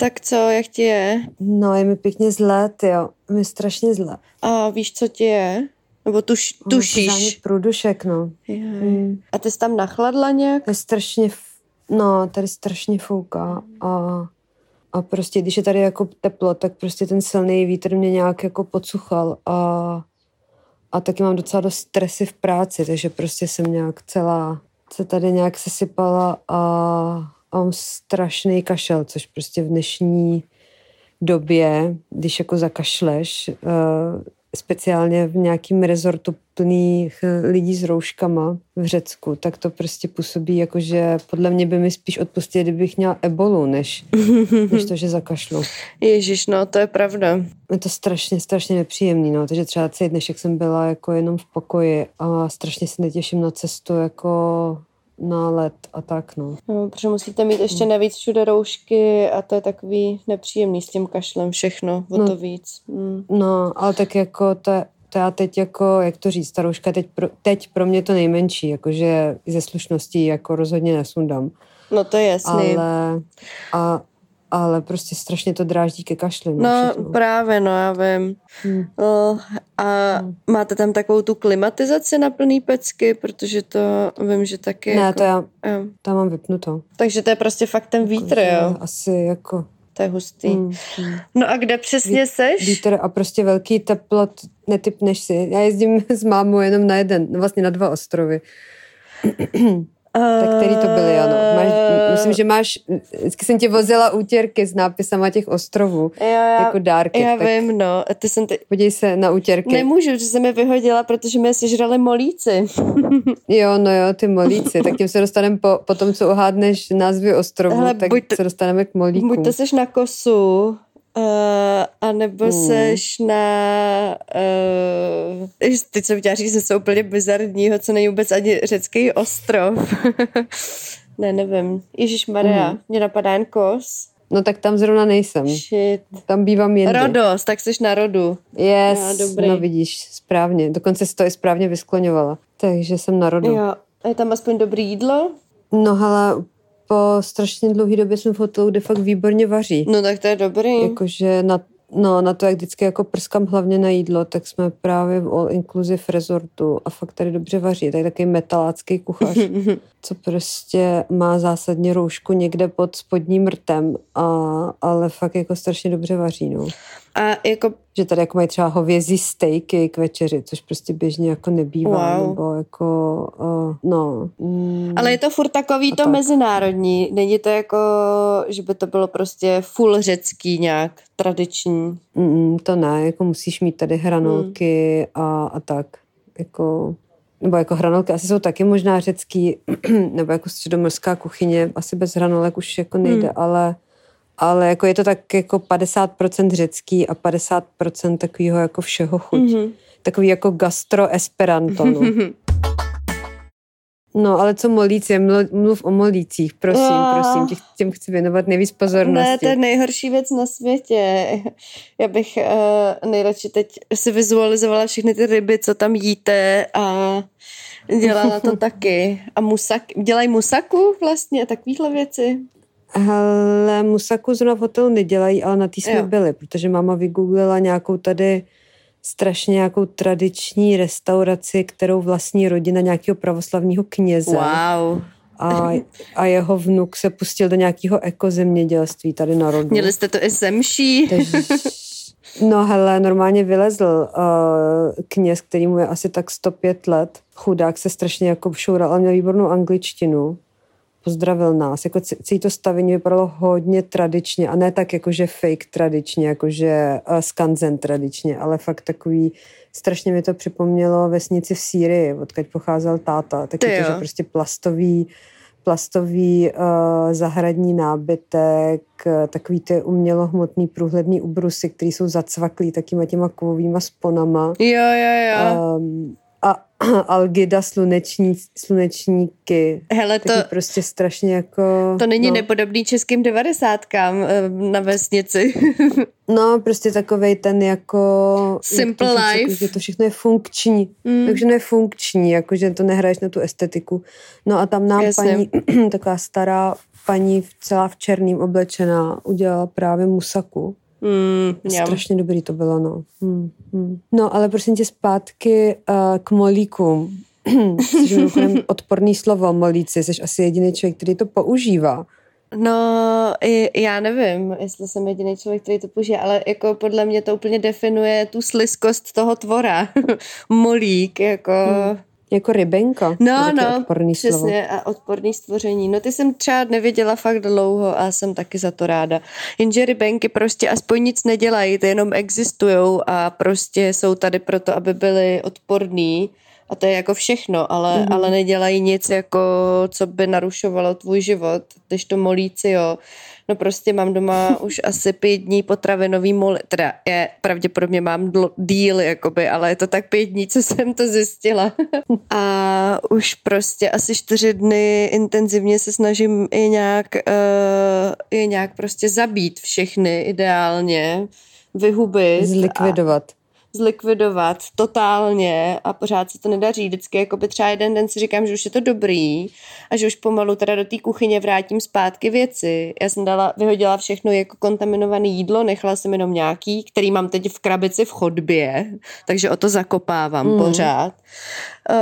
Tak co, jak ti je? No, je mi pěkně zlé, jo. Mi strašně zlé. A víš, co ti je? Nebo tuš, tušíš? No, průdušek, no. Mm. A ty jsi tam nachladla nějak? Je strašně, no, tady strašně fouká a, a prostě, když je tady jako teplo, tak prostě ten silný vítr mě nějak jako podsuchal a, a taky mám docela dost stresy v práci, takže prostě jsem nějak celá se tady nějak sesypala a, a mám strašný kašel, což prostě v dnešní době, když jako zakašleš, uh, speciálně v nějakým rezortu plných lidí s rouškama v Řecku, tak to prostě působí jako, že podle mě by mi spíš odpustili, kdybych měla ebolu, než, než to, že zakašlu. Ježíš, no to je pravda. Je to strašně, strašně nepříjemný, no, takže třeba celý dnešek jsem byla jako jenom v pokoji a strašně se netěším na cestu jako na let a tak, no. no. protože musíte mít ještě navíc všude roušky a to je takový nepříjemný s tím kašlem všechno, o no, to víc. Mm. No, ale tak jako to, to já teď jako, jak to říct, ta rouška teď pro, teď pro mě to nejmenší, jakože ze slušností jako rozhodně nesundám. No to je jasný. Ale, a, ale prostě strašně to dráždí ke kašli. No, no právě, no já vím. Hmm. No, a hmm. máte tam takovou tu klimatizaci na plný pecky, protože to vím, že taky... Ne, jako, to já jo. tam mám vypnuto. Takže to je prostě fakt ten jako, vítr, jako, jo? Asi jako... To je hustý. Hmm. No a kde přesně Ví, seš? Vítr a prostě velký teplot netypneš si. Já jezdím s mámou jenom na jeden, vlastně na dva ostrovy. Tak který to byly, ano. Máš, myslím, že máš, vždycky jsem tě vozila útěrky s nápisama těch ostrovů, já, jako dárky. Já tak vím, no. Ty jsem ty... Podívej se na útěrky. Nemůžu, že jsem je vyhodila, protože mě sežrali molíci. jo, no jo, ty molíci. Tak tím se dostaneme po, po tom, co uhádneš názvy ostrovů, Hele, tak to, se dostaneme k molíkům. Buď to seš na kosu, Uh, a nebo hmm. seš na... Uh, teď jsem chtěla říct něco úplně bizarního, co není vůbec ani řecký ostrov. ne, nevím. Ježíš Maria, hmm. mě napadá jen kos. No tak tam zrovna nejsem. Shit. Tam bývám jen. Rodos, tak jsi na rodu. Yes, no, dobrý. no vidíš, správně. Dokonce si to i správně vyskloňovala. Takže jsem na rodu. Jo. A je tam aspoň dobrý jídlo? No hele, po strašně dlouhé době jsem v hotelu, kde fakt výborně vaří. No tak to je dobrý. Jakože na, no, na to, jak vždycky jako prskám hlavně na jídlo, tak jsme právě v All Inclusive Resortu a fakt tady dobře vaří. Tady takový metalácký kuchař, co prostě má zásadně roušku někde pod spodním rtem, a, ale fakt jako strašně dobře vaří, no. A jako... Že tady jako mají třeba hovězí stejky k večeři, což prostě běžně jako nebývá, wow. nebo jako, uh, no. Mm, Ale je to furt takový to tak. mezinárodní, není to jako, že by to bylo prostě full řecký nějak, tradiční. Mm, to ne, jako musíš mít tady hranolky mm. a, a tak, jako nebo jako hranolky asi jsou taky možná řecký, nebo jako středomorská kuchyně, asi bez hranolek už jako nejde, mm. ale ale jako je to tak jako 50% řecký a 50% takového jako všeho chuť. Mm-hmm. Takový jako gastro esperanto. No. No, ale co molíci? Mluv, o molících, prosím, no. prosím, těch, těm chci věnovat nejvíc pozornosti. Ne, to je nejhorší věc na světě. Já bych uh, nejradši teď si vizualizovala všechny ty ryby, co tam jíte a dělala to taky. A musak, dělají musaku vlastně, takovýhle věci? Hele, musaku zrovna v hotelu nedělají, ale na tý jsme jo. byli, protože máma vygooglila nějakou tady strašně nějakou tradiční restauraci, kterou vlastní rodina nějakého pravoslavního kněze. Wow. A, a jeho vnuk se pustil do nějakého ekozemědělství tady na rodu. Měli jste to i zemší? Takže, no hele, normálně vylezl uh, kněz, který mu je asi tak 105 let. Chudák se strašně jako šoural, ale měl výbornou angličtinu pozdravil nás. Jako celý to stavení vypadalo hodně tradičně a ne tak jakože fake tradičně, jakože uh, skanzen tradičně, ale fakt takový, strašně mi to připomnělo vesnici v Sýrii, odkud pocházel táta. Taky to, že prostě plastový, plastový uh, zahradní nábytek, takový ty umělohmotný průhledný ubrusy, které jsou zacvaklý takýma těma kovovýma sponama. Jo, jo, jo. Um, Algida sluneční, slunečníky. Hele, to, Taky prostě strašně jako... to není no. nepodobný českým devadesátkám eh, na vesnici. No, prostě takovej ten jako... Simple jak to říct, life. Jako, že to všechno je funkční. Mm. Takže no je funkční, jako že to nehraješ na tu estetiku. No a tam nám Jasně. paní, taková stará paní celá v černým oblečená udělala právě musaku. Mm, mňam. Strašně dobrý to bylo, no. Hmm, hmm. No, ale prosím tě zpátky uh, k molíkům. Což je odporný slovo molíci. Jsi asi jediný člověk, který to používá. No, já nevím, jestli jsem jediný člověk, který to použije, ale jako podle mě to úplně definuje tu sliskost toho tvora. Molík, jako... Hmm. Jako rybenka. No, no, odporný slovo. přesně, a odporný stvoření. No ty jsem třeba neviděla fakt dlouho a jsem taky za to ráda. Jenže rybenky prostě aspoň nic nedělají, ty jenom existujou a prostě jsou tady proto, aby byly odporný. A to je jako všechno, ale, mm-hmm. ale nedělají nic, jako co by narušovalo tvůj život. Když to molíci, jo. No prostě mám doma už asi pět dní potravinový mol, teda je, pravděpodobně mám dl, díl, jakoby, ale je to tak pět dní, co jsem to zjistila. A už prostě asi čtyři dny intenzivně se snažím je nějak, uh, je nějak prostě zabít všechny ideálně, vyhubit. A, Zlikvidovat. totálně a pořád se to nedaří. Vždycky jako by třeba jeden den si říkám, že už je to dobrý a že už pomalu teda do té kuchyně vrátím zpátky věci. Já jsem dala, vyhodila všechno jako kontaminované jídlo, nechala jsem jenom nějaký, který mám teď v krabici v chodbě, takže o to zakopávám Mm. pořád. Uh,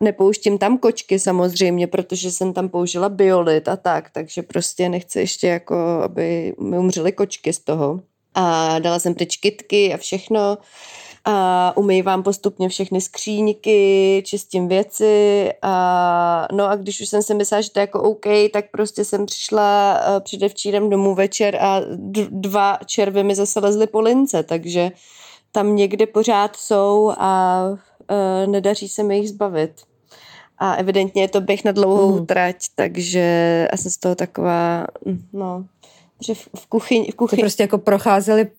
nepouštím tam kočky samozřejmě, protože jsem tam použila biolit a tak, takže prostě nechci ještě jako, aby mi umřely kočky z toho. A dala jsem pryč kytky a všechno a umývám postupně všechny skříňky, čistím věci a no a když už jsem si myslela, že to je jako OK, tak prostě jsem přišla uh, předevčírem domů večer a d- dva červy mi zase lezly po lince, takže tam někde pořád jsou a uh, nedaří se mi jich zbavit. A evidentně je to běh na dlouhou mm. trať, takže já jsem z toho taková, mm, no, že v, v kuchyni, v kuchyni, prostě jako procházeli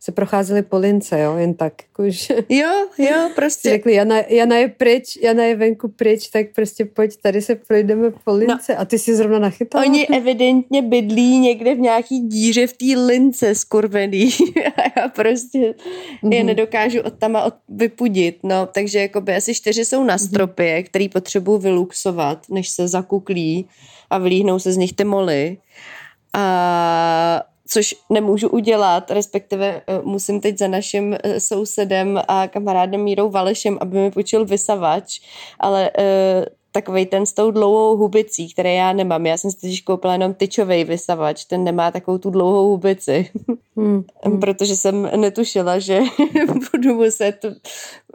se procházeli po lince, jo, jen tak. Jako, že jo, jo, prostě, řekli, Jana, Jana je pryč, Jana je venku pryč, tak prostě pojď, tady se projdeme po lince a ty si zrovna nachytala. Oni evidentně bydlí někde v nějaký díře v té lince skurvený a já prostě mm-hmm. je Mhm. nedokážu od tam od vypudit, no, takže jakoby asi čtyři jsou na stropě, který potřebuju vyluxovat, než se zakuklí a vylíhnou se z nich ty moly a což nemůžu udělat, respektive eh, musím teď za naším eh, sousedem a kamarádem Mírou Valešem, aby mi půjčil vysavač, ale uh, takovej ten s tou dlouhou hubicí, které já nemám. Já jsem si totiž koupila jenom tyčovej vysavač, ten nemá takovou tu dlouhou hubici, Hmm. protože jsem netušila, že budu muset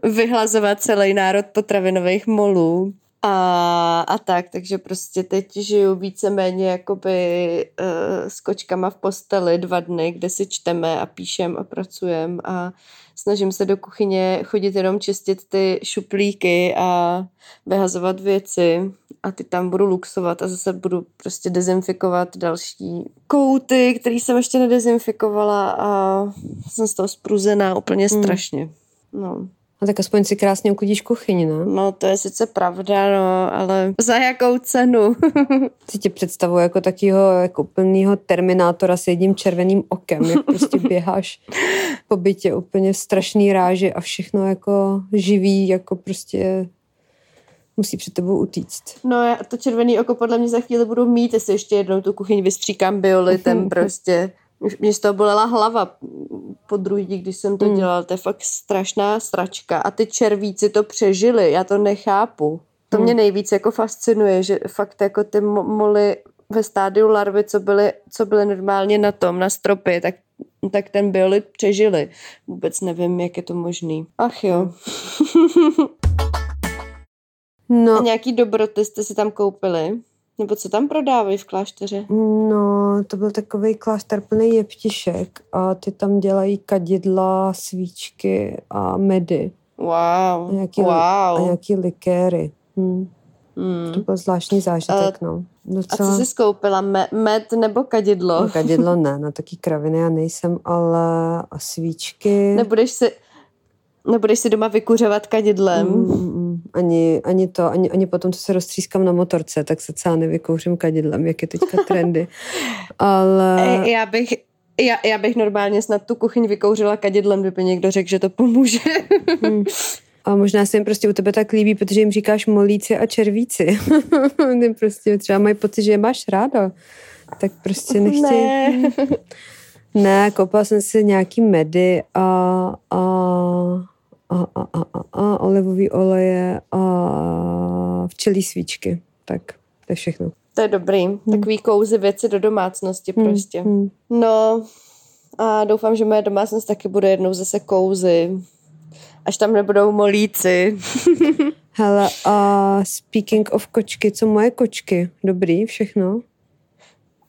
vyhlazovat celý národ potravinových molů. A, a tak, takže prostě teď žiju víceméně jakoby uh, s kočkama v posteli dva dny, kde si čteme a píšem a pracujem a snažím se do kuchyně chodit jenom čistit ty šuplíky a vyhazovat věci a ty tam budu luxovat a zase budu prostě dezinfikovat další kouty, který jsem ještě nedezinfikovala a jsem z toho spruzená úplně Hmm. strašně. No. A tak aspoň si krásně uklidíš kuchyni, ne? No, to je sice pravda, no, ale za jakou cenu? Si tě představuji jako takýho jako plnýho terminátora s jedním červeným okem, jak prostě běháš po bytě úplně v strašný ráži a všechno jako živý, jako prostě musí před tebou utíct. No, já to červený oko podle mě za chvíli budu mít, jestli ještě jednou tu kuchyň vystříkám biolitem prostě. Už Mě z toho bolela hlava po druhý, když jsem to Mm. dělala. To je fakt strašná stračka. A ty červíci to přežili, já to nechápu. To Mm. mě nejvíc jako fascinuje, že fakt jako ty mo- moly ve stádiu larvy, co byly, co byly normálně na tom, na stropě, tak, tak ten biolit přežili. Vůbec nevím, jak je to možný. Ach jo. A No, nějaký dobroty jste si tam koupili? Nebo co tam prodávají v klášteře? no, to byl takový klášter plný jeptišek a ty tam dělají kadidla, svíčky a medy. Wow, A nějaký, wow. a nějaký likéry. Hm. To Hmm. byl zvláštní zážitek, no. A Docela... co jsi skoupila? Me- med nebo kadidlo? No, kadidlo ne, na taký kraviny já nejsem, ale a svíčky. Nebudeš si, nebudeš si doma vykuřovat kadidlem? Mm, mm, mm. Ani, ani to, ani, ani potom, co se roztřískám na motorce, tak se celá nevykouřím kadidlem, jak je teďka trendy. Ale... Já bych, já, já bych normálně snad tu kuchyň vykouřila kadidlem, kdyby někdo řekl, že to pomůže. hmm. A možná se jim prostě u tebe tak líbí, protože jim říkáš molíci a červíci. Prostě třeba mají pocit, že je máš ráda. Tak prostě nechtějí. Ne. ne, koupila jsem si nějaký medy a, a, a, a, a, a, a olivový oleje a včelí svíčky. Tak to je všechno. To je dobrý. Hmm. Takový kouzy věci do domácnosti hmm. prostě. Hmm. No a doufám, že moje domácnost taky bude jednou zase kouzy až tam nebudou molíci. Hele, a uh, speaking of kočky, co moje kočky? Dobrý, všechno?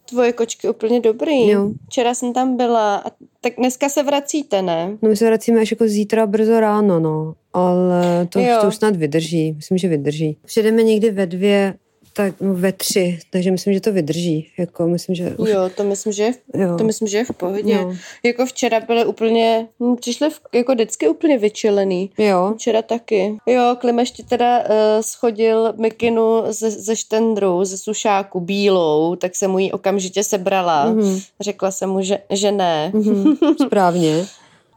Tvoje kočky úplně dobrý. Jo. Včera jsem tam byla, a tak dneska se vracíte, ne? No my se vracíme až jako zítra brzo ráno, no. Ale to, to už snad vydrží, myslím, že vydrží. Přijdeme někdy ve dvě tak no, ve tři, takže myslím, že to vydrží. Jako, myslím, že už... Jo, to myslím, že, jo. to myslím, že je v pohodě. Jo. Jako včera byly úplně, hm, přišly v, jako vždycky úplně vyčilený. Jo. Včera taky. Jo, Klimeš ti teda uh, schodil mikinu ze, ze štendru, ze sušáku bílou, tak se mu ji okamžitě sebrala. Mm-hmm. Řekla jsem mu, že, že ne. Mm-hmm. Správně.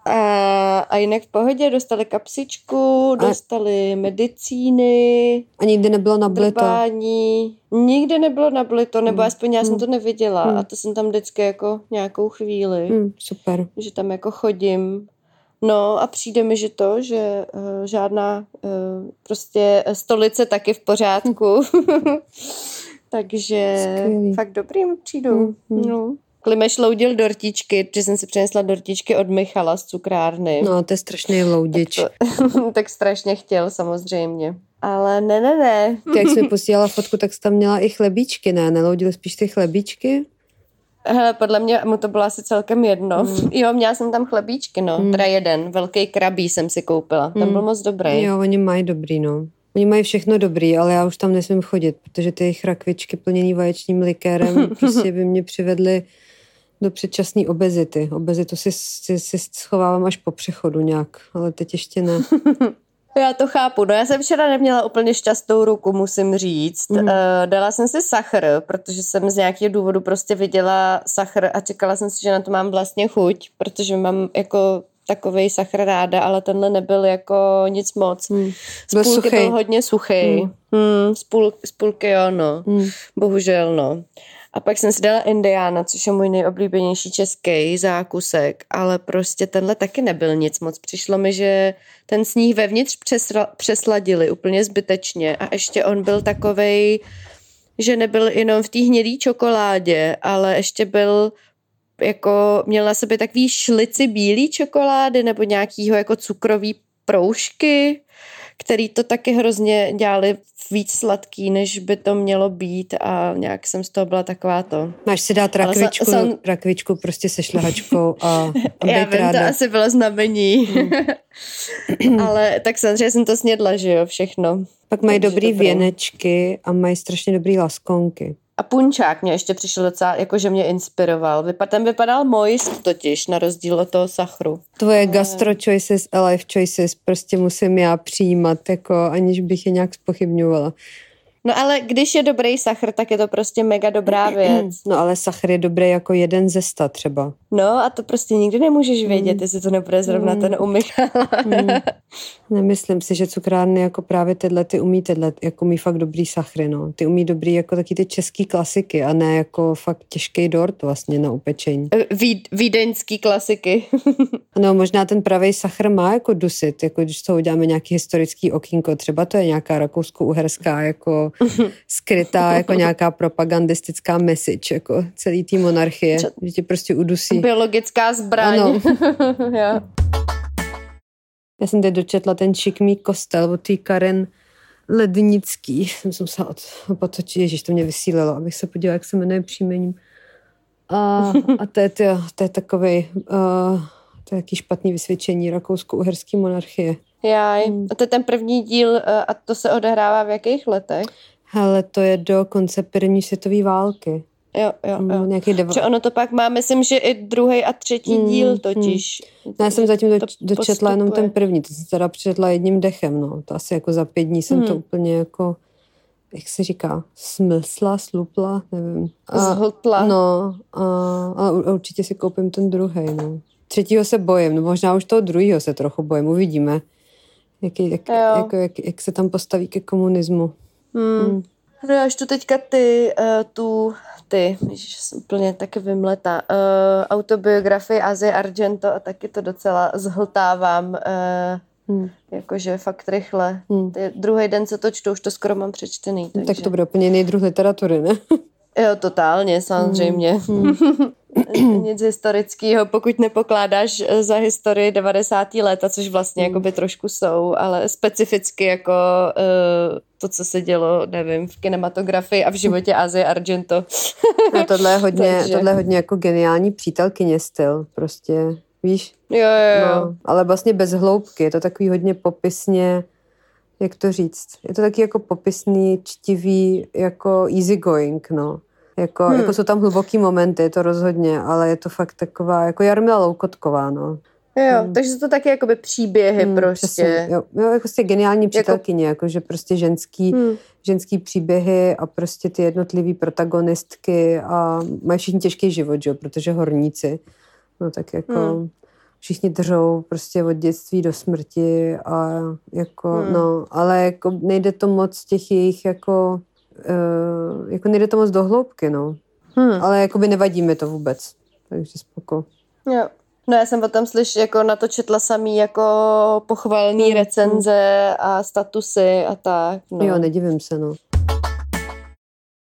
A, a jinak v pohodě dostali kapsičku, dostali a... medicíny. A nikdy nebylo nablito? Drbání. Nikdy nebylo nablito, nebo hmm. aspoň já hmm. jsem to neviděla. Hmm. A to jsem tam vždycky jako nějakou chvíli. Hmm, super. Že tam jako chodím. No a přijde mi, že to, že uh, žádná uh, prostě stolice taky v pořádku. Takže Skvělý. fakt dobrým přijdu. Hmm, hmm. No. Klimeš loudil dortičky, protože jsem si přinesla dortičky od Michala z cukrárny. No, to je strašný loudič. Tak, to, tak strašně chtěl samozřejmě. Ale ne, ne, ne. Ty, jak jsi mi posílala fotku, tak jsi tam měla i chlebíčky, ne? Neloudil spíš ty chlebíčky? Hele, podle mě mu to bylo asi celkem jedno. Mm. Jo, měla jsem tam chlebíčky, no. Mm. Teda jeden, velký krabí jsem si koupila. Ten mm. byl moc dobrý. Jo, oni mají dobrý, no. Oni mají všechno dobrý, ale já už tam nesmím chodit, protože ty jejich rakvičky plněný vaječným likérem prostě by mě přivedly do předčasné obezity. Obezitu si, si, si schovávám až po přechodu nějak, ale teď ještě ne. Já to chápu. No já jsem včera neměla úplně šťastnou ruku, musím říct. Mm. Dala jsem si sachr, protože jsem z nějakého důvodu prostě viděla sachr a čekala jsem si, že na to mám vlastně chuť, protože mám jako takový sachr ráda, ale tenhle nebyl jako nic moc. Mm. Z půlky byl hodně suchý. Mm. Mm, z, půl, z půlky jo, no. Mm. Bohužel, no. A pak jsem si dala Indiana, což je můj nejoblíbenější český zákusek, ale prostě tenhle taky nebyl nic moc. Přišlo mi, že ten sníh vevnitř přesla, přesladili úplně zbytečně a ještě on byl takovej, že nebyl jenom v té hnědé čokoládě, ale ještě byl jako, měl na sobě takový šlici bílý čokolády nebo nějakýho jako cukrový proužky, který to taky hrozně dělali víc sladký, než by to mělo být a nějak jsem z toho byla taková to. Máš si dát rakvičku, sam, rakvičku prostě se šlehačkou a, a Já vím, ráda. to asi bylo znamení. Hmm. Ale tak samozřejmě jsem to snědla, že jo, všechno. Pak mají dobrý dobrý věnečky a mají strašně dobrý laskonky. A punčák mě ještě přišel docela, jakože mě inspiroval. Vypad, ten vypadal moist totiž, na rozdíl od toho sachru. Tvoje gastro choices a life choices prostě musím já přijímat, jako aniž bych je nějak spochybňovala. No ale když je dobrý sachr, tak je to prostě mega dobrá věc. No ale sachr je dobrý jako jeden ze sta třeba. No a to prostě nikdy nemůžeš vědět, mm. jestli to nebude zrovna mm. ten u Michala. mm. Nemyslím si, že cukrárny jako právě tyhle ty umí tyhle, jako umí fakt dobrý sachry, no. Ty umí dobrý jako taky ty český klasiky a ne jako fakt těžký dort vlastně na upečení. Víd, vídeňský klasiky. no možná ten pravý sachr má jako dusit, jako když to uděláme nějaký historický okýnko, třeba to je nějaká rakousko-uherská jako skrytá jako nějaká propagandistická message, jako celý tý monarchie, Čo? že tě prostě udusí. Biologická zbraň. Ano. Já. Já jsem teď dočetla ten šikmý kostel od té Karen Lednický. Jsem se musela potočit, ježiš, to mě vysílilo, abych se podívala, jak se jmenuje příjmením. A, a to, je, to, to je takový, uh, to je jaký špatný vysvědčení rakousko-uherské monarchie. Jaj, hmm. a to je ten první díl uh, a to se odehrává v jakých letech? Hele, to je do konce první světové války. jo, jo. Jo. nějaký devo... Že ono to pak má, myslím, že i druhý a třetí Mm, díl mm. totiž. No, já jsem zatím do, dočetla jenom ten postupuje. první, to jsem teda přečetla jedním dechem, no. To asi jako za pět dní jsem to Hmm. úplně jako, jak se říká, smysla, slupla, nevím. Zhltla. No, a, a určitě si koupím ten druhý, no. Třetího se bojím, no možná už toho druhého se trochu bojím, uvidíme. Jak, jak, jako, jak, jak se tam postaví ke komunismu. Hmm. No já tu teďka ty, uh, tu, ty, ježiš, jsem úplně taky vymleta, uh, autobiografii Azie Argento a taky to docela zhltávám, uh, Hmm. jakože fakt rychle. Hmm. Ty druhý den, co to čtu, už to skoro mám přečtený. Takže... Tak to bude úplně jiný druh literatury, ne? Jo, totálně, samozřejmě. Hmm. Nic historického, pokud nepokládáš eh, za historii 90. léta, což vlastně Hmm. jakoby trošku jsou, ale specificky jako uh, to, co se dělo, nevím, v kinematografii a v životě Azie Argento. A tohle je hodně, Takže- tohle je hodně jako geniální přítelkyně styl, prostě, víš? Jo, jo, jo. No, ale vlastně bez hloubky, je to takový hodně popisně, jak to říct, je to taky jako popisný, čtivý, jako easy going, no. Jako, Hmm. jako jsou tam hluboký momenty, to rozhodně, ale je to fakt taková, jako Jarmila Loukotková, no. Jo, Hmm. takže jsou to taky jakoby příběhy Hmm, prostě. přesně, jo, jo, jako prostě geniální přítelkyně, jako, že prostě ženský, Hmm. ženský příběhy a prostě ty jednotlivý protagonistky a mají všichni těžký život, jo, protože horníci, no tak jako Hmm. všichni držou prostě od dětství do smrti a jako, Hmm. no, ale jako nejde to moc těch jejich jako, uh, jako nejde to moc do hloubky, no, Hmm. ale jako by nevadí mi to vůbec, takže spoko. Jo. No já jsem potom slyš, jako na to četla samý jako pochvalný Hmm, recenze a statusy a tak. No. Jo, nedivím se, no.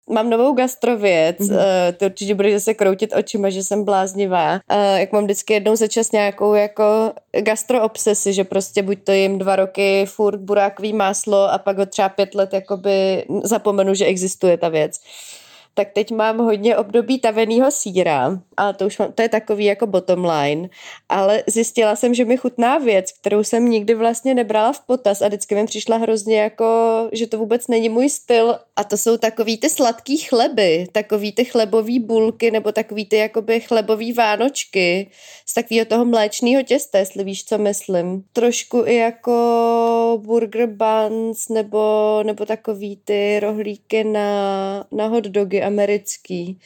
Mám novou gastrověc, Mhm. mm-hmm. uh, ty určitě budeš zase kroutit očima, že jsem bláznivá. Uh, jak mám vždycky jednou za čas nějakou jako gastroobsesi, že prostě buď to jim dva roky furt burákový máslo a pak ho třeba pět let jakoby zapomenu, že existuje ta věc. Tak teď mám hodně období tavenýho síra, ale to už mám, to je takový jako bottom line. Ale zjistila jsem, že mi chutná věc, kterou jsem nikdy vlastně nebrala v potaz a vždycky mi přišla hrozně jako, že to vůbec není můj styl a to jsou takový ty sladký chleby, takový ty chlebový bulky nebo takový ty jakoby chlebový vánočky z takového toho mléčného těsta, jestli víš, co myslím. Trošku i jako burger buns nebo, nebo takový ty rohlíky na, na hot dogy americký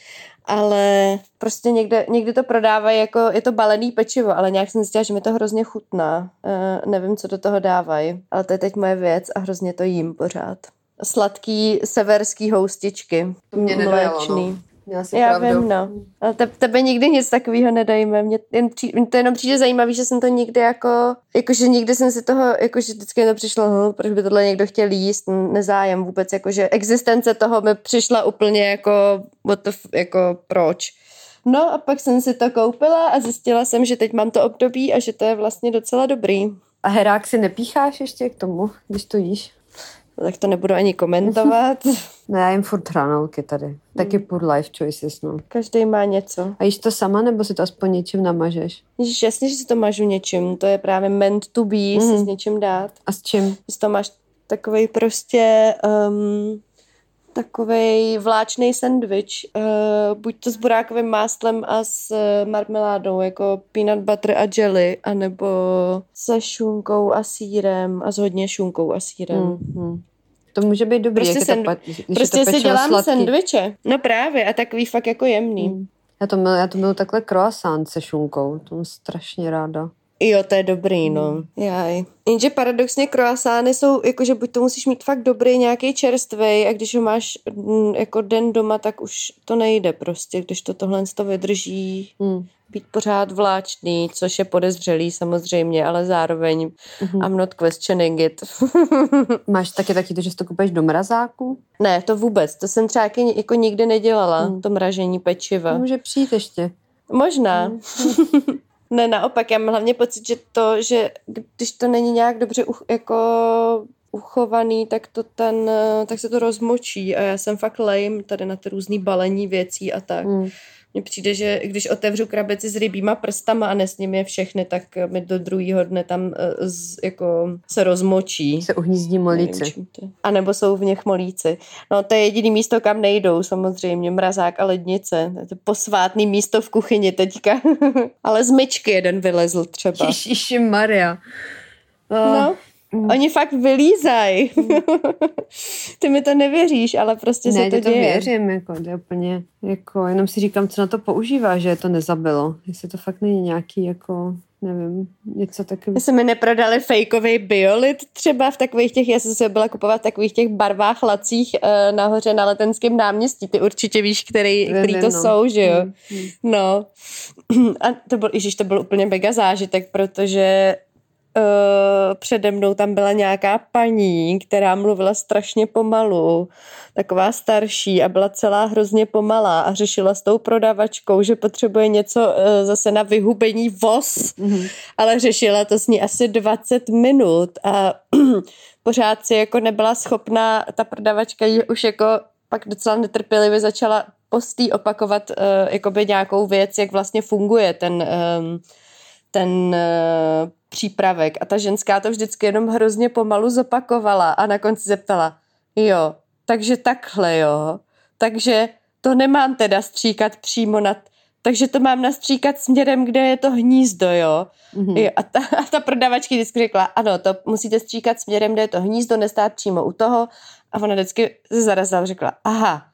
ale prostě někde, někdy to prodávají jako, je to balený pečivo, ale nějak jsem zjistila, že mi to hrozně chutná. Uh, nevím, co do toho dávají, ale to je teď moje věc a hrozně to jím pořád. Sladký severský houstičky. To mě nedojelo, mléčný. no. Měla jsi Já pravdu. vím, no. Ale te, tebe nikdy nic takového nedajme. Mě jen při, to jenom přijde zajímavý, že jsem to nikdy jako, jakože nikdy jsem si toho, jakože vždycky to přišlo, hm, proč by tohle někdo chtěl jíst, nezájem vůbec, jakože existence toho mi přišla úplně jako, what the, jako proč. No a pak jsem si to koupila a zjistila jsem, že teď mám to období a že to je vlastně docela dobrý. A herák si nepícháš ještě k tomu, když to jíš? Tak to nebudu ani komentovat. Ne, já jim furt hranolky tady. Taky pur life choices, no. Každý má něco. A jíš to sama, nebo si to aspoň něčím namažeš? Ježiš, jasně, že si to mažu něčím. To je právě meant to be, mm. si Mhm. s něčím dát. A s čím? Že to máš takový prostě um, takový vláčný sendvič. Uh, buď to s burákovým máslem a s uh, marmeládou, jako peanut butter a jelly, anebo se šunkou a sírem a s hodně šunkou a sírem. Mm. Mm-hmm. To může být dobrý, Prostě jak je to, když Prostě je to si dělám sladký. sendviče. No právě, a takový fakt jako jemný. Mm. Já to, milu, já to milu takhle croissant se šunkou, to mám strašně ráda. Jo, to je dobrý, no. Hmm. Jaj. Jenže paradoxně croissány jsou, jakože buď to musíš mít fakt dobrý nějaký čerstvý a když ho máš mm, jako den doma, tak už to nejde prostě, když to tohle to vydrží Mm. být pořád vláčný, což je podezřelý samozřejmě, ale zároveň Mhm. I'm not questioning it. Máš taky taky to, že si to kupuješ do mrazáku? ne, to vůbec, to jsem třeba jako, jako nikdy nedělala, Hmm. to mražení pečiva. Může přijít ještě. Možná. Hmm. ne, naopak, já mám hlavně pocit, že to, že když to není nějak dobře uch, jako uchovaný, tak to ten, tak se to rozmočí a já jsem fakt lame tady na ty různý balení věcí a tak. Mm. Mně přijde, že když otevřu krabici s rybíma prstama a nesním je všechny, tak mi do druhého dne tam eh, z, jako se rozmočí. Se uhnízdí molíci. A nebo jsou v nich molíci. No to je jediný místo, kam nejdou samozřejmě, mrazák a lednice. To je posvátný místo v kuchyni teďka. Ale z myčky jeden vylezl třeba. Ježiši Maria. Oh. No. Mm. Oni fakt vylízají. Ty mi to nevěříš, ale prostě ne, se to to děje. věřím, jako, to je úplně, jako, jenom si říkám, co na to používá, že to nezabilo. Jestli to fakt není nějaký, jako, nevím, něco takového. Jestli mi neprodali fejkový biolit třeba v takových těch, já jsem se byla kupovat v takových těch barvách lacích uh, nahoře na Letenském náměstí. Ty určitě víš, který, Vím, který to no. jsou, že jo? Hmm, hmm. No. A to byl, ježiš, to byl úplně mega zážitek, protože uh, přede mnou tam byla nějaká paní, která mluvila strašně pomalu, taková starší a byla celá hrozně pomalá a řešila s tou prodavačkou, že potřebuje něco uh, zase na vyhubení voz, mm-hmm. ale řešila to s ní asi 20 minut a pořád si jako nebyla schopná, ta prodavačka jí už jako pak docela netrpělivě začala postý opakovat uh, jakoby nějakou věc, jak vlastně funguje ten um, ten uh, přípravek a ta ženská to vždycky jenom hrozně pomalu zopakovala a na konci zeptala, jo, takže takhle jo, takže to nemám teda stříkat přímo nad, takže to mám nastříkat směrem, kde je to hnízdo, jo. Mm-hmm. jo a, ta, a ta prodavačky vždycky řekla, ano, to musíte stříkat směrem, kde je to hnízdo, nestát přímo u toho. A ona vždycky zarazila řekla, aha,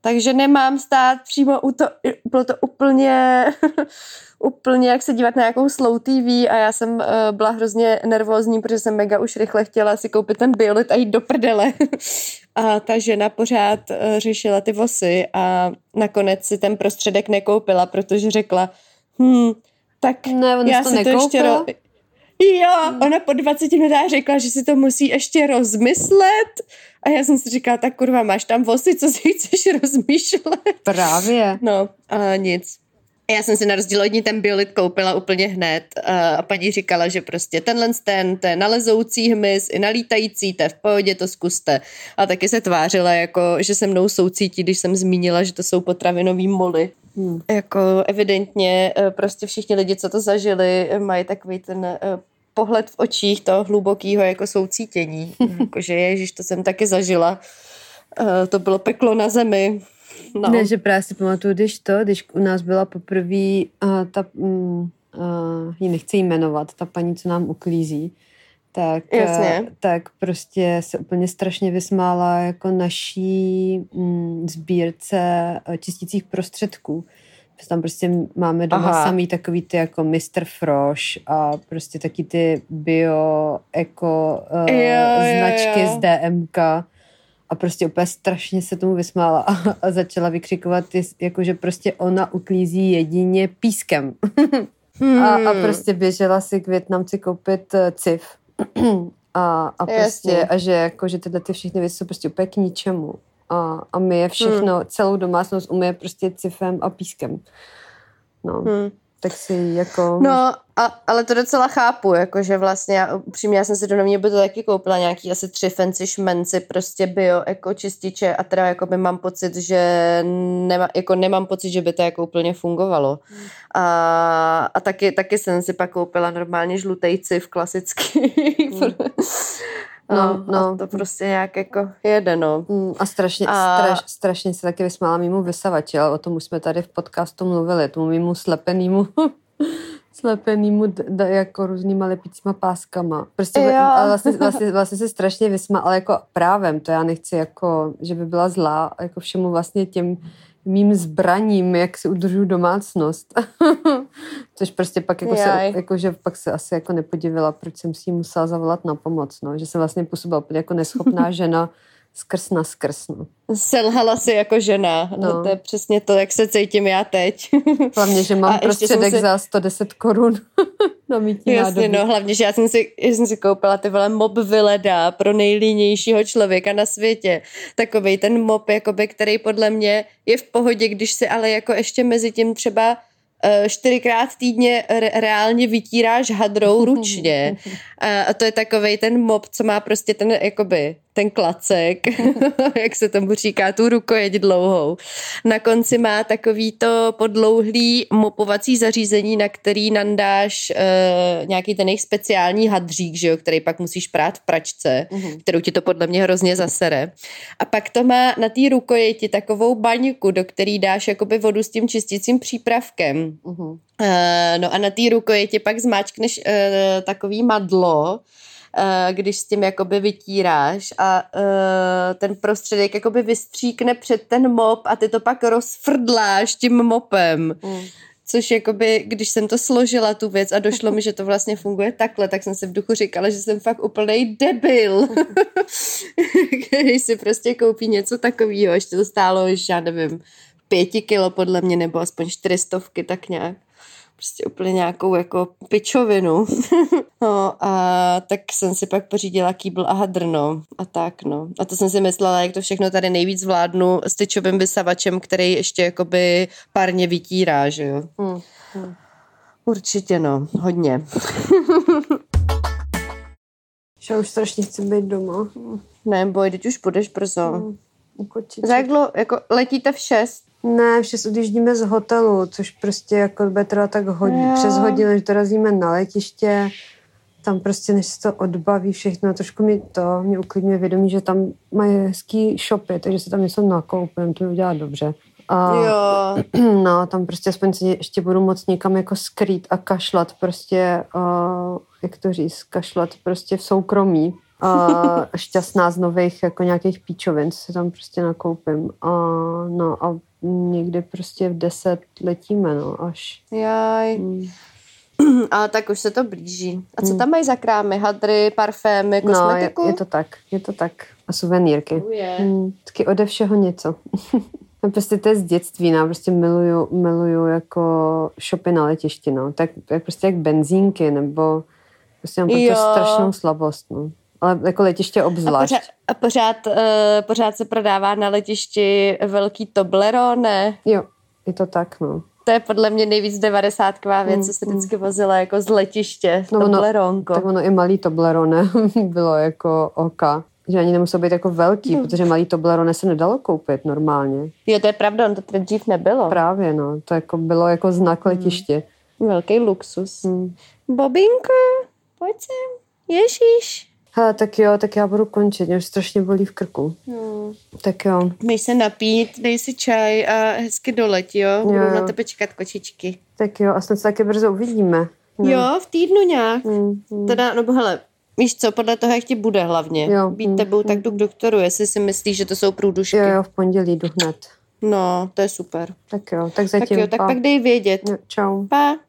takže nemám stát přímo u to, bylo to úplně úplně jak se dívat na nějakou slow TV a já jsem uh, byla hrozně nervózní, protože jsem mega už rychle chtěla si koupit ten biolit a jít do prdele. a ta žena pořád uh, řešila ty vosy a nakonec si ten prostředek nekoupila, protože řekla, hm, tak ne, já si to ještě ro- Jo, ona po 20 minutách řekla, že si to musí ještě rozmyslet. A já jsem si říkala, tak kurva, máš tam vosy, co si chceš rozmýšlet? Právě. No, a nic. Já jsem si na rozdíl od ní ten biolit koupila úplně hned a paní říkala, že prostě tenhle ten, ten nalezoucí hmyz i nalítající, to je v pohodě, to zkuste. A taky se tvářila, jako, že se mnou soucítí, když jsem zmínila, že to jsou potravinový moly. Hmm. Jako evidentně e, prostě všichni lidi, co to zažili, mají takový ten e, pohled v očích toho hlubokého jako soucítění. Jakože ježiš, to jsem taky zažila. E, to bylo peklo na zemi No. Ne, že právě si pamatuju, když to, když u nás byla poprvé uh, ta, um, uh, ji nechci jmenovat, ta paní, co nám uklízí, tak, Jasně. Uh, tak prostě se úplně strašně vysmála jako naší um, sbírce čistících prostředků. Tam prostě máme doma Aha. samý takový ty jako Mr. Frosh a prostě taky ty bio, eko uh, jo, značky jo, jo. z DMK a prostě úplně strašně se tomu vysmála a, a začala vykřikovat, jako že prostě ona uklízí jedině pískem. hmm. a, a prostě běžela si k Větnamci koupit uh, cif. a, a prostě, Jasně. a že jako, že tyhle ty všechny věci jsou prostě úplně k ničemu. A, a my je všechno, hmm. celou domácnost umije prostě cifem a pískem. No. Hmm tak si jako... No, a, ale to docela chápu, jakože vlastně já, upřímně já jsem si do nový by to taky koupila nějaký asi tři fancy šmenci, prostě bio, jako čističe a teda jako by mám pocit, že nema, jako nemám pocit, že by to jako úplně fungovalo. A, a taky, taky jsem si pak koupila normálně žlutejci v klasický. Mm. No, no. to prostě nějak jako jede, no. Mm, a strašně, a... Straš, strašně se taky vysmála mýmu vysavači, ale o tom už jsme tady v podcastu mluvili, tomu mýmu slepenýmu slepenýmu d- jako různýma lepícíma páskama. Prostě jo. vlastně, vlastně, vlastně se strašně vysmál, ale jako právem, to já nechci jako, že by byla zlá, jako všemu vlastně těm mým zbraním, jak si udržu domácnost. Což prostě pak jako se, jako, že pak se asi jako nepodivila, proč jsem si musela zavolat na pomoc, no. Že jsem vlastně působila jako neschopná žena skrz na skrz. No. Selhala si jako žena. No. no. To je přesně to, jak se cítím já teď. Hlavně, že mám a prostředek si... za 110 korun na mítí Jasně, no, hlavně, že já jsem si, já jsem si koupila ty vole mob vyleda pro nejlínějšího člověka na světě. Takový ten mob, jakoby, který podle mě je v pohodě, když si ale jako ještě mezi tím třeba Eh, čtyřikrát týdně re- reálně vytíráš hadrou ručně. A to je takovej ten mop, co má prostě ten, jakoby, ten klacek, jak se tomu říká, tu rukojeť dlouhou. Na konci má takový to podlouhlý mopovací zařízení, na který nandáš uh, nějaký ten jejich speciální hadřík, že jo, který pak musíš prát v pračce, uh-huh. kterou ti to podle mě hrozně zasere. A pak to má na té rukojeti takovou baňku, do který dáš jakoby vodu s tím čistícím přípravkem. Uh-huh. Uh, no a na té rukojeti pak zmáčkneš uh, takový madlo, když s tím jakoby vytíráš a uh, ten prostředek jakoby vystříkne před ten mop a ty to pak rozfrdláš tím mopem. Mm. Což jakoby, když jsem to složila tu věc a došlo mi, že to vlastně funguje takhle, tak jsem si v duchu říkala, že jsem fakt úplný debil. když si prostě koupí něco takového, ještě to stálo, já nevím, pěti kilo podle mě, nebo aspoň čtyřistovky, tak nějak prostě úplně nějakou jako pičovinu. no a tak jsem si pak pořídila kýbl a hadr, no. A tak, no. A to jsem si myslela, jak to všechno tady nejvíc zvládnu s tyčovým vysavačem, který ještě jakoby párně vytírá, že jo. Hmm. Hmm. Určitě, no. Hodně. že už strašně chci být doma. Ne, boj, teď už budeš brzo. Hmm. Za jak dlouho, jako letíte v šest? Ne, vše odjíždíme z hotelu, což prostě jako bude trvat tak hodně, přes hodinu, že dorazíme na letiště, tam prostě než se to odbaví všechno, trošku mi to, mě uklidňuje vědomí, že tam mají hezký shopy, takže se tam něco nakoupím, to mi udělá dobře. A, jo. No, tam prostě aspoň se ještě budu moc někam jako skrýt a kašlat prostě, uh, jak to říct, kašlat prostě v soukromí. Uh, šťastná z nových jako nějakých píčovin, co si tam prostě nakoupím. Uh, no a někdy prostě v deset letíme, no, až. Jaj. Hmm. Ale tak už se to blíží. A co hmm. tam mají za krámy? Hadry, parfémy, kosmetiku? No, je, je to tak, je to tak. A suvenýrky. Oh, yeah. hmm, taky ode všeho něco. no prostě to je z dětství, no, prostě miluju, miluju jako shopy na letišti, no. Tak, tak prostě jak benzínky, nebo prostě mám pro to strašnou slabost, no ale jako letiště obzvlášť. A pořád, a pořád, uh, pořád se prodává na letišti velký Toblerone. Jo, je to tak, no. To je podle mě nejvíc devadesátková věc, mm, co se mm. vždycky vozila jako z letiště, no, Tobleronko. tak ono i malý Toblerone bylo jako oka že ani nemuselo být jako velký, hmm. protože malý Toblerone se nedalo koupit normálně. Jo, to je pravda, on to teď dřív nebylo. Právě, no, to jako bylo jako znak hmm. letiště. Velký luxus. Hmm. Bobinko, pojď sem, Ježíš. Hele, tak jo, tak já budu končit, mě už strašně bolí v krku. Hmm. Tak jo. Měj se napít, dej si čaj a hezky doleť, jo? jo Budu na tebe čekat kočičky. Tak jo, a snad se taky brzo uvidíme. No. Jo, v týdnu nějak. Hmm, hmm. Teda, no hele, víš co, podle toho, jak ti bude hlavně. Jo. Být hmm, tebou, hmm. tak jdu k doktoru, jestli si myslíš, že to jsou průdušky. Jo, jo, v pondělí jdu hned. No, to je super. Tak jo, tak zatím. Tak jo, tak pa. pak dej vědět. Jo, čau. Pa.